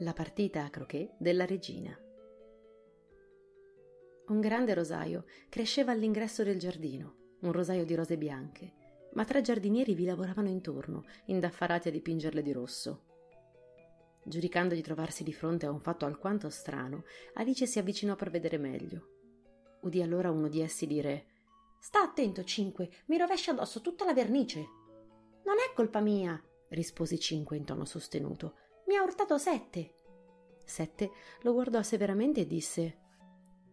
La partita a croquet della regina. Un grande rosaio cresceva all'ingresso del giardino, un rosaio di rose bianche, ma tre giardinieri vi lavoravano intorno, indaffarati a dipingerle di rosso. Giudicando di trovarsi di fronte a un fatto alquanto strano, Alice si avvicinò per vedere meglio. Udì allora uno di essi dire Sta attento, Cinque, mi rovescia addosso tutta la vernice. Non è colpa mia, rispose Cinque in tono sostenuto. Ha urtato Sette. Sette lo guardò severamente e disse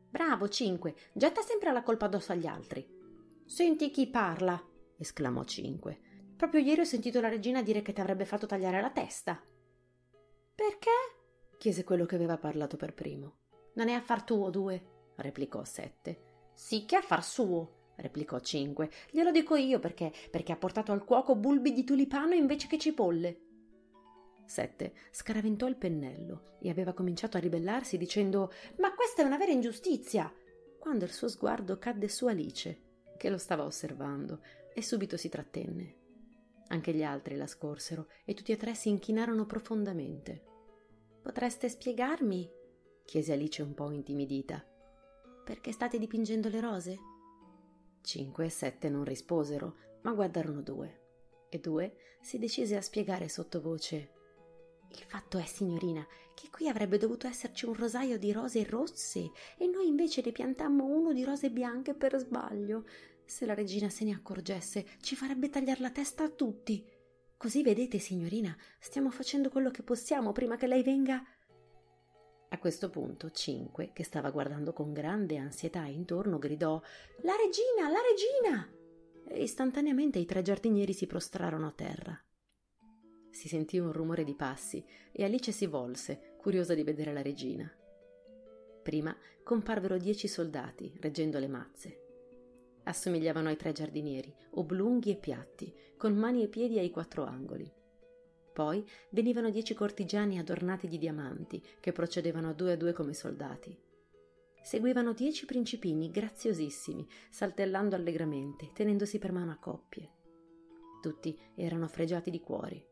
Bravo, Cinque, getta sempre la colpa addosso agli altri. Senti chi parla, esclamò Cinque. Proprio ieri ho sentito la regina dire che ti avrebbe fatto tagliare la testa. Perché? chiese quello che aveva parlato per primo. Non è affar tuo, due, replicò Sette. Sì che affar suo, replicò Cinque. Glielo dico io perché, perché ha portato al cuoco bulbi di tulipano invece che cipolle. Sette scaraventò il pennello e aveva cominciato a ribellarsi dicendo Ma questa è una vera ingiustizia! quando il suo sguardo cadde su Alice, che lo stava osservando, e subito si trattenne. Anche gli altri la scorsero e tutti e tre si inchinarono profondamente. Potreste spiegarmi? chiese Alice un po' intimidita. Perché state dipingendo le rose? Cinque e sette non risposero, ma guardarono due. E due si decise a spiegare sottovoce il fatto è, signorina, che qui avrebbe dovuto esserci un rosaio di rose rosse e noi invece ne piantammo uno di rose bianche per sbaglio. Se la regina se ne accorgesse, ci farebbe tagliare la testa a tutti. Così vedete, signorina, stiamo facendo quello che possiamo prima che lei venga. A questo punto Cinque, che stava guardando con grande ansietà intorno, gridò La regina, la regina. E istantaneamente i tre giardinieri si prostrarono a terra. Si sentì un rumore di passi e Alice si volse, curiosa di vedere la regina. Prima comparvero dieci soldati, reggendo le mazze. Assomigliavano ai tre giardinieri, oblunghi e piatti, con mani e piedi ai quattro angoli. Poi venivano dieci cortigiani adornati di diamanti, che procedevano a due a due come soldati. Seguivano dieci principini graziosissimi, saltellando allegramente, tenendosi per mano a coppie. Tutti erano fregiati di cuori.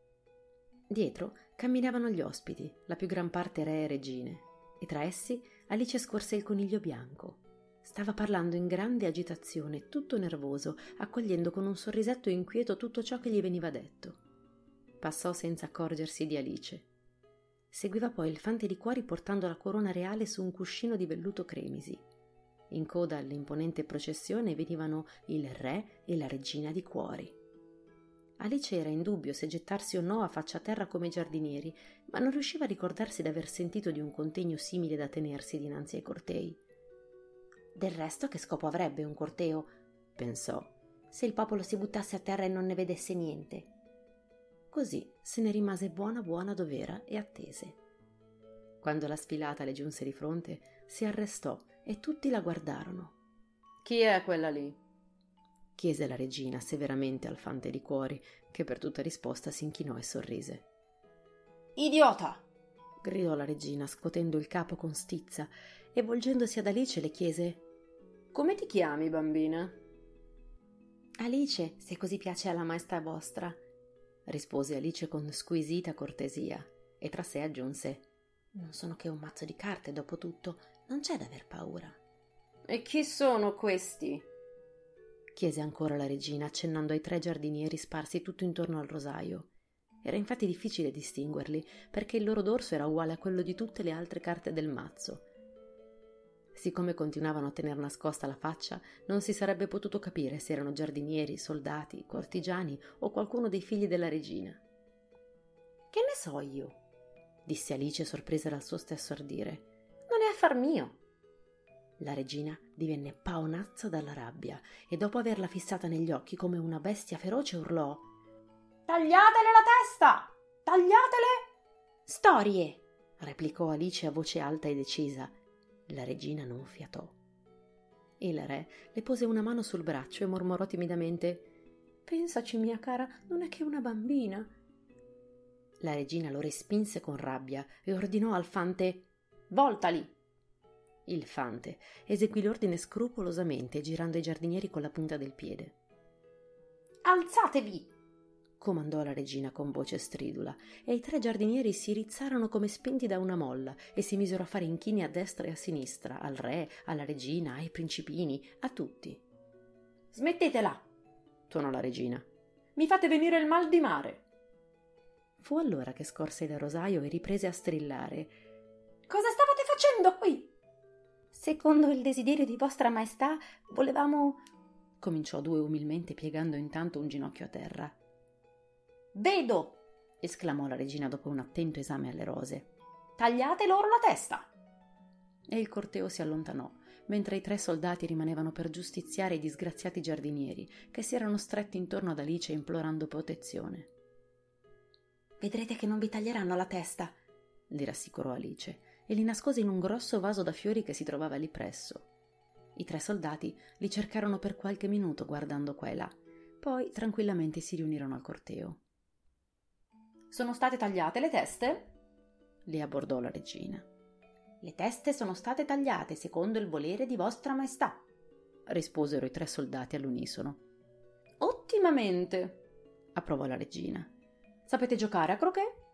Dietro camminavano gli ospiti, la più gran parte re e regine, e tra essi Alice scorse il coniglio bianco. Stava parlando in grande agitazione, tutto nervoso, accogliendo con un sorrisetto inquieto tutto ciò che gli veniva detto. Passò senza accorgersi di Alice. Seguiva poi il fante di cuori portando la corona reale su un cuscino di velluto cremisi. In coda all'imponente processione venivano il re e la regina di cuori. Alice era in dubbio se gettarsi o no a faccia a terra come i giardinieri, ma non riusciva a ricordarsi d'aver sentito di un contegno simile da tenersi dinanzi ai cortei. Del resto che scopo avrebbe un corteo? pensò, se il popolo si buttasse a terra e non ne vedesse niente. Così se ne rimase buona buona dov'era e attese. Quando la sfilata le giunse di fronte, si arrestò e tutti la guardarono. Chi è quella lì? Chiese la regina severamente al fante di cuori, che per tutta risposta si inchinò e sorrise. Idiota! gridò la regina, scotendo il capo con stizza, e volgendosi ad Alice le chiese Come ti chiami, bambina? Alice, se così piace alla maestra vostra, rispose Alice con squisita cortesia, e tra sé aggiunse Non sono che un mazzo di carte, dopo tutto, non c'è da aver paura. E chi sono questi? Chiese ancora la regina, accennando ai tre giardinieri sparsi tutto intorno al rosaio. Era infatti difficile distinguerli, perché il loro dorso era uguale a quello di tutte le altre carte del mazzo. Siccome continuavano a tener nascosta la faccia, non si sarebbe potuto capire se erano giardinieri, soldati, cortigiani o qualcuno dei figli della regina. Che ne so io? disse Alice sorpresa dal suo stesso ardire. Non è affar mio. La regina divenne paonazza dalla rabbia e dopo averla fissata negli occhi come una bestia feroce urlò Tagliatele la testa! Tagliatele! Storie! replicò Alice a voce alta e decisa. La regina non fiatò. Il re le pose una mano sul braccio e mormorò timidamente Pensaci, mia cara, non è che una bambina. La regina lo respinse con rabbia e ordinò al fante Voltali! Il fante eseguì l'ordine scrupolosamente, girando i giardinieri con la punta del piede. Alzatevi! comandò la regina con voce stridula, e i tre giardinieri si rizzarono come spinti da una molla e si misero a fare inchini a destra e a sinistra, al re, alla regina, ai principini, a tutti. Smettetela! tuonò la regina. Mi fate venire il mal di mare. Fu allora che scorse il rosaio e riprese a strillare. Cosa stavate facendo qui? Secondo il desiderio di vostra maestà, volevamo. cominciò Due umilmente piegando intanto un ginocchio a terra. Vedo! esclamò la regina dopo un attento esame alle rose. Tagliate loro la testa! E il corteo si allontanò, mentre i tre soldati rimanevano per giustiziare i disgraziati giardinieri che si erano stretti intorno ad Alice implorando protezione. Vedrete che non vi taglieranno la testa, li rassicurò Alice e li nascose in un grosso vaso da fiori che si trovava lì presso. I tre soldati li cercarono per qualche minuto guardando qua e là, poi tranquillamente si riunirono al corteo. Sono state tagliate le teste? li abbordò la regina. Le teste sono state tagliate secondo il volere di vostra maestà, risposero i tre soldati all'unisono. Ottimamente, approvò la regina. Sapete giocare a croquet?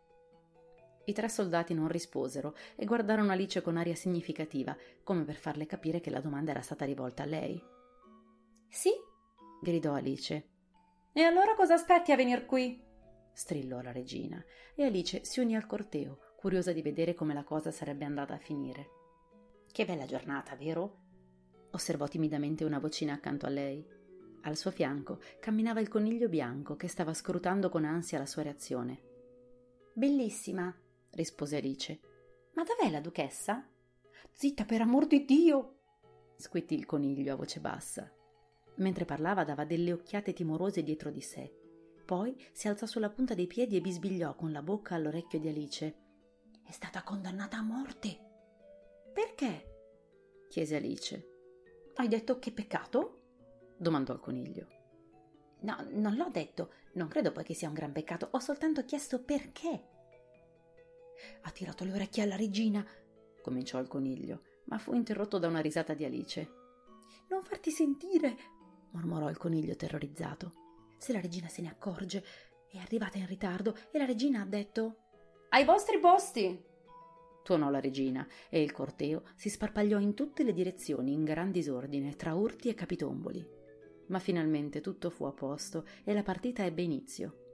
I tre soldati non risposero e guardarono Alice con aria significativa, come per farle capire che la domanda era stata rivolta a lei. Sì, gridò Alice. E allora cosa aspetti a venir qui? strillò la regina, e Alice si unì al corteo, curiosa di vedere come la cosa sarebbe andata a finire. Che bella giornata, vero? osservò timidamente una vocina accanto a lei. Al suo fianco camminava il coniglio bianco che stava scrutando con ansia la sua reazione. Bellissima, rispose Alice. Ma dov'è la duchessa? Zitta, per amor di Dio! squittì il coniglio a voce bassa. Mentre parlava dava delle occhiate timorose dietro di sé. Poi si alzò sulla punta dei piedi e bisbigliò con la bocca all'orecchio di Alice. È stata condannata a morte. Perché? chiese Alice. Hai detto che peccato? domandò il coniglio. No, non l'ho detto, non credo poi che sia un gran peccato, ho soltanto chiesto perché. Ha tirato le orecchie alla regina, cominciò il coniglio, ma fu interrotto da una risata di Alice. Non farti sentire, mormorò il coniglio terrorizzato. Se la regina se ne accorge, è arrivata in ritardo e la regina ha detto Ai vostri posti! tuonò la regina e il corteo si sparpagliò in tutte le direzioni in gran disordine tra urti e capitomboli ma finalmente tutto fu a posto e la partita ebbe inizio.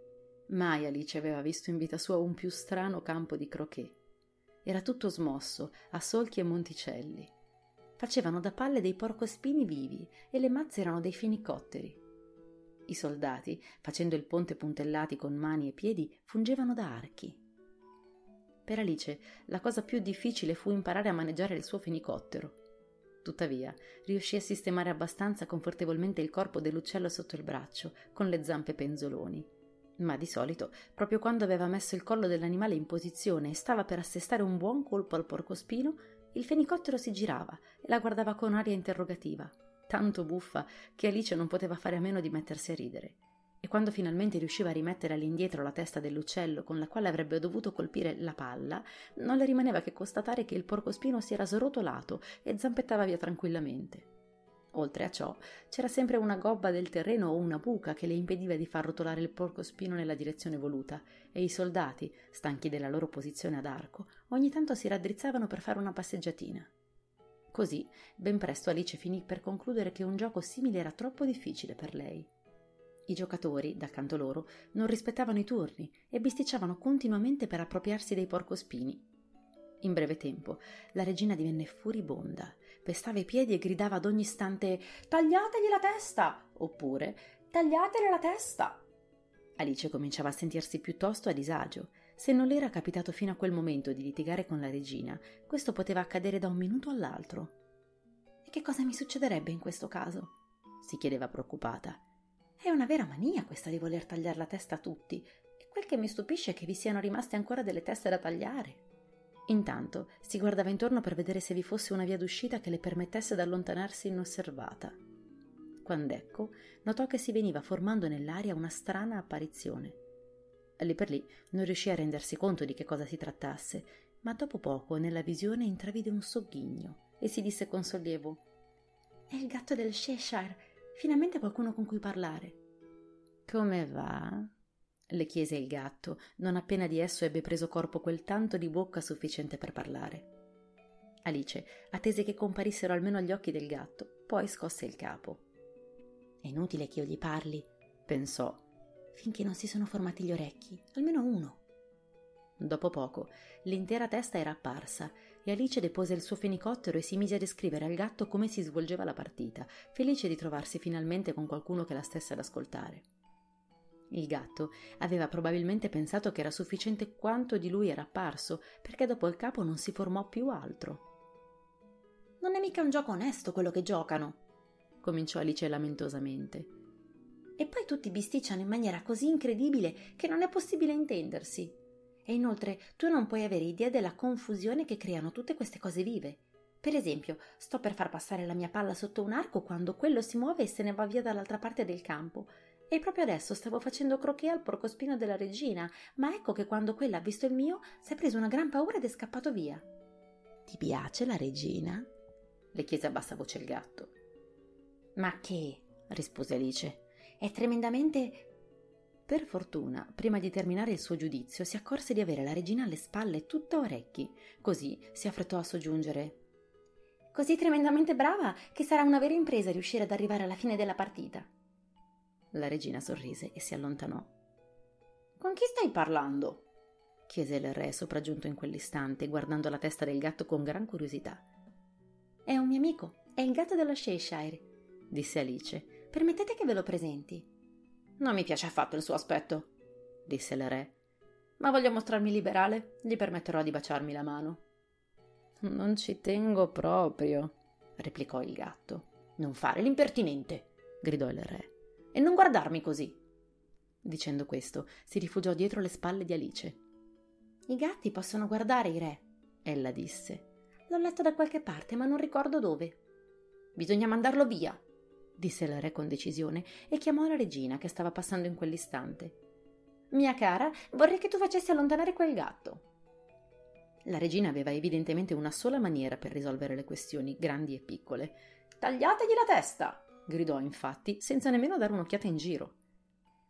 Mai Alice aveva visto in vita sua un più strano campo di croquet. Era tutto smosso, a solchi e monticelli. Facevano da palle dei porcospini vivi e le mazze erano dei fenicotteri. I soldati, facendo il ponte puntellati con mani e piedi, fungevano da archi. Per Alice la cosa più difficile fu imparare a maneggiare il suo fenicottero Tuttavia, riuscì a sistemare abbastanza confortevolmente il corpo dell'uccello sotto il braccio, con le zampe penzoloni. Ma di solito, proprio quando aveva messo il collo dell'animale in posizione e stava per assestare un buon colpo al porcospino, il fenicottero si girava e la guardava con aria interrogativa, tanto buffa che Alice non poteva fare a meno di mettersi a ridere e quando finalmente riusciva a rimettere all'indietro la testa dell'uccello con la quale avrebbe dovuto colpire la palla, non le rimaneva che constatare che il porcospino si era srotolato e zampettava via tranquillamente. Oltre a ciò, c'era sempre una gobba del terreno o una buca che le impediva di far rotolare il porcospino nella direzione voluta, e i soldati, stanchi della loro posizione ad arco, ogni tanto si raddrizzavano per fare una passeggiatina. Così, ben presto Alice finì per concludere che un gioco simile era troppo difficile per lei. I giocatori, dal canto loro, non rispettavano i turni e bisticciavano continuamente per appropriarsi dei porcospini. In breve tempo la regina divenne furibonda, pestava i piedi e gridava ad ogni istante Tagliategli la testa! oppure Tagliatele la testa! Alice cominciava a sentirsi piuttosto a disagio. Se non le era capitato fino a quel momento di litigare con la regina, questo poteva accadere da un minuto all'altro. E che cosa mi succederebbe in questo caso? si chiedeva preoccupata. È una vera mania questa di voler tagliare la testa a tutti, e quel che mi stupisce è che vi siano rimaste ancora delle teste da tagliare. Intanto si guardava intorno per vedere se vi fosse una via d'uscita che le permettesse d'allontanarsi inosservata. Quand'ecco notò che si veniva formando nell'aria una strana apparizione. Lì per lì non riuscì a rendersi conto di che cosa si trattasse, ma dopo poco nella visione intravide un sogghigno e si disse con sollievo: È il gatto del Cheshire Finalmente qualcuno con cui parlare. Come va? Le chiese il gatto, non appena di esso ebbe preso corpo quel tanto di bocca sufficiente per parlare. Alice attese che comparissero almeno gli occhi del gatto, poi scosse il capo. È inutile che io gli parli, pensò, finché non si sono formati gli orecchi, almeno uno. Dopo poco, l'intera testa era apparsa e Alice depose il suo fenicottero e si mise a descrivere al gatto come si svolgeva la partita, felice di trovarsi finalmente con qualcuno che la stesse ad ascoltare. Il gatto aveva probabilmente pensato che era sufficiente quanto di lui era apparso, perché dopo il capo non si formò più altro. Non è mica un gioco onesto quello che giocano, cominciò Alice lamentosamente. E poi tutti bisticciano in maniera così incredibile che non è possibile intendersi. E inoltre tu non puoi avere idea della confusione che creano tutte queste cose vive. Per esempio, sto per far passare la mia palla sotto un arco quando quello si muove e se ne va via dall'altra parte del campo. E proprio adesso stavo facendo croquet al porcospino della regina, ma ecco che quando quella ha visto il mio si è preso una gran paura ed è scappato via. Ti piace la regina? le chiese a bassa voce il gatto. Ma che? rispose Alice. È tremendamente. Per fortuna, prima di terminare il suo giudizio, si accorse di avere la regina alle spalle tutta orecchi. Così si affrettò a soggiungere. Così tremendamente brava che sarà una vera impresa riuscire ad arrivare alla fine della partita. La regina sorrise e si allontanò. Con chi stai parlando? chiese il re sopraggiunto in quell'istante, guardando la testa del gatto con gran curiosità. È un mio amico, è il gatto dello Shayshire, disse Alice. Permettete che ve lo presenti. Non mi piace affatto il suo aspetto, disse il re. Ma voglio mostrarmi liberale, gli permetterò di baciarmi la mano. Non ci tengo proprio, replicò il gatto. Non fare l'impertinente, gridò il re. E non guardarmi così. Dicendo questo, si rifugiò dietro le spalle di Alice. I gatti possono guardare i re, ella disse. L'ho letto da qualche parte, ma non ricordo dove. Bisogna mandarlo via, disse il re con decisione e chiamò la regina che stava passando in quell'istante. Mia cara, vorrei che tu facessi allontanare quel gatto. La regina aveva evidentemente una sola maniera per risolvere le questioni, grandi e piccole. Tagliategli la testa! Gridò infatti, senza nemmeno dare un'occhiata in giro.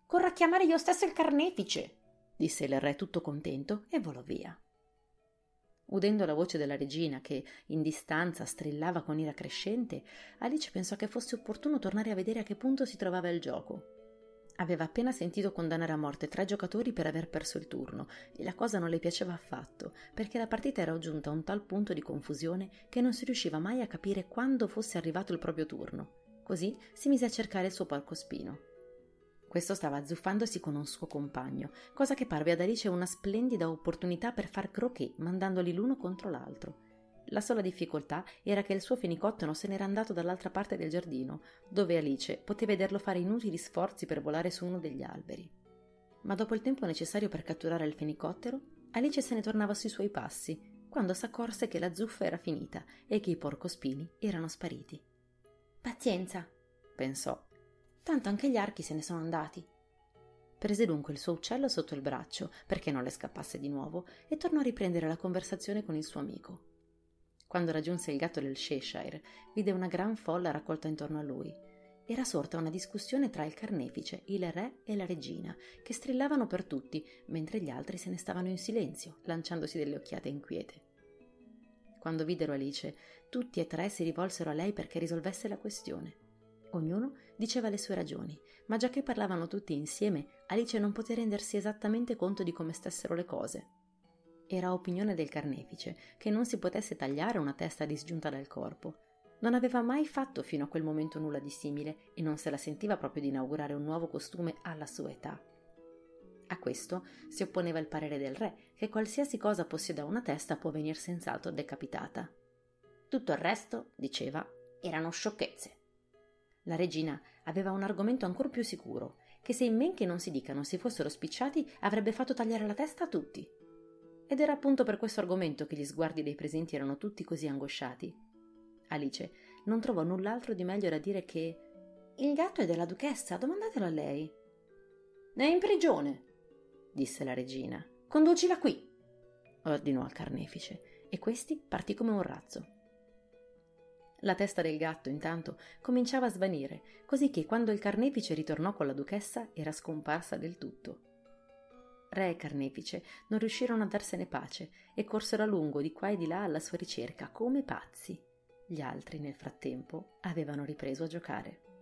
Corro a chiamare io stesso il carnefice, disse il re tutto contento e volò via. Udendo la voce della regina che in distanza strillava con ira crescente, Alice pensò che fosse opportuno tornare a vedere a che punto si trovava il gioco. Aveva appena sentito condannare a morte tre giocatori per aver perso il turno e la cosa non le piaceva affatto, perché la partita era giunta a un tal punto di confusione che non si riusciva mai a capire quando fosse arrivato il proprio turno. Così si mise a cercare il suo porcospino. Questo stava azzuffandosi con un suo compagno, cosa che parve ad Alice una splendida opportunità per far croquet, mandandoli l'uno contro l'altro. La sola difficoltà era che il suo fenicottero se n'era andato dall'altra parte del giardino, dove Alice poté vederlo fare inutili sforzi per volare su uno degli alberi. Ma dopo il tempo necessario per catturare il fenicottero, Alice se ne tornava sui suoi passi, quando s'accorse che la zuffa era finita e che i porcospini erano spariti. Pazienza, pensò. Tanto anche gli archi se ne sono andati. Prese dunque il suo uccello sotto il braccio, perché non le scappasse di nuovo, e tornò a riprendere la conversazione con il suo amico. Quando raggiunse il gatto del Cheshire, vide una gran folla raccolta intorno a lui. Era sorta una discussione tra il carnefice, il re e la regina, che strillavano per tutti, mentre gli altri se ne stavano in silenzio, lanciandosi delle occhiate inquiete. Quando videro Alice, tutti e tre si rivolsero a lei perché risolvesse la questione. Ognuno diceva le sue ragioni, ma già che parlavano tutti insieme, Alice non poté rendersi esattamente conto di come stessero le cose. Era opinione del carnefice che non si potesse tagliare una testa disgiunta dal corpo. Non aveva mai fatto fino a quel momento nulla di simile e non se la sentiva proprio di inaugurare un nuovo costume alla sua età. A questo si opponeva il parere del re, che qualsiasi cosa possieda una testa può venir senz'altro decapitata. Tutto il resto, diceva, erano sciocchezze. La regina aveva un argomento ancor più sicuro, che se in men che non si dicano si fossero spicciati avrebbe fatto tagliare la testa a tutti. Ed era appunto per questo argomento che gli sguardi dei presenti erano tutti così angosciati. Alice non trovò null'altro di meglio da dire che il gatto è della duchessa, domandatelo a lei. È in prigione, disse la regina. Conducila qui, ordinò al carnefice, e questi partì come un razzo. La testa del gatto, intanto, cominciava a svanire, così che quando il carnefice ritornò con la duchessa era scomparsa del tutto. Re e Carnefice non riuscirono a darsene pace e corsero a lungo di qua e di là alla sua ricerca come pazzi. Gli altri, nel frattempo, avevano ripreso a giocare.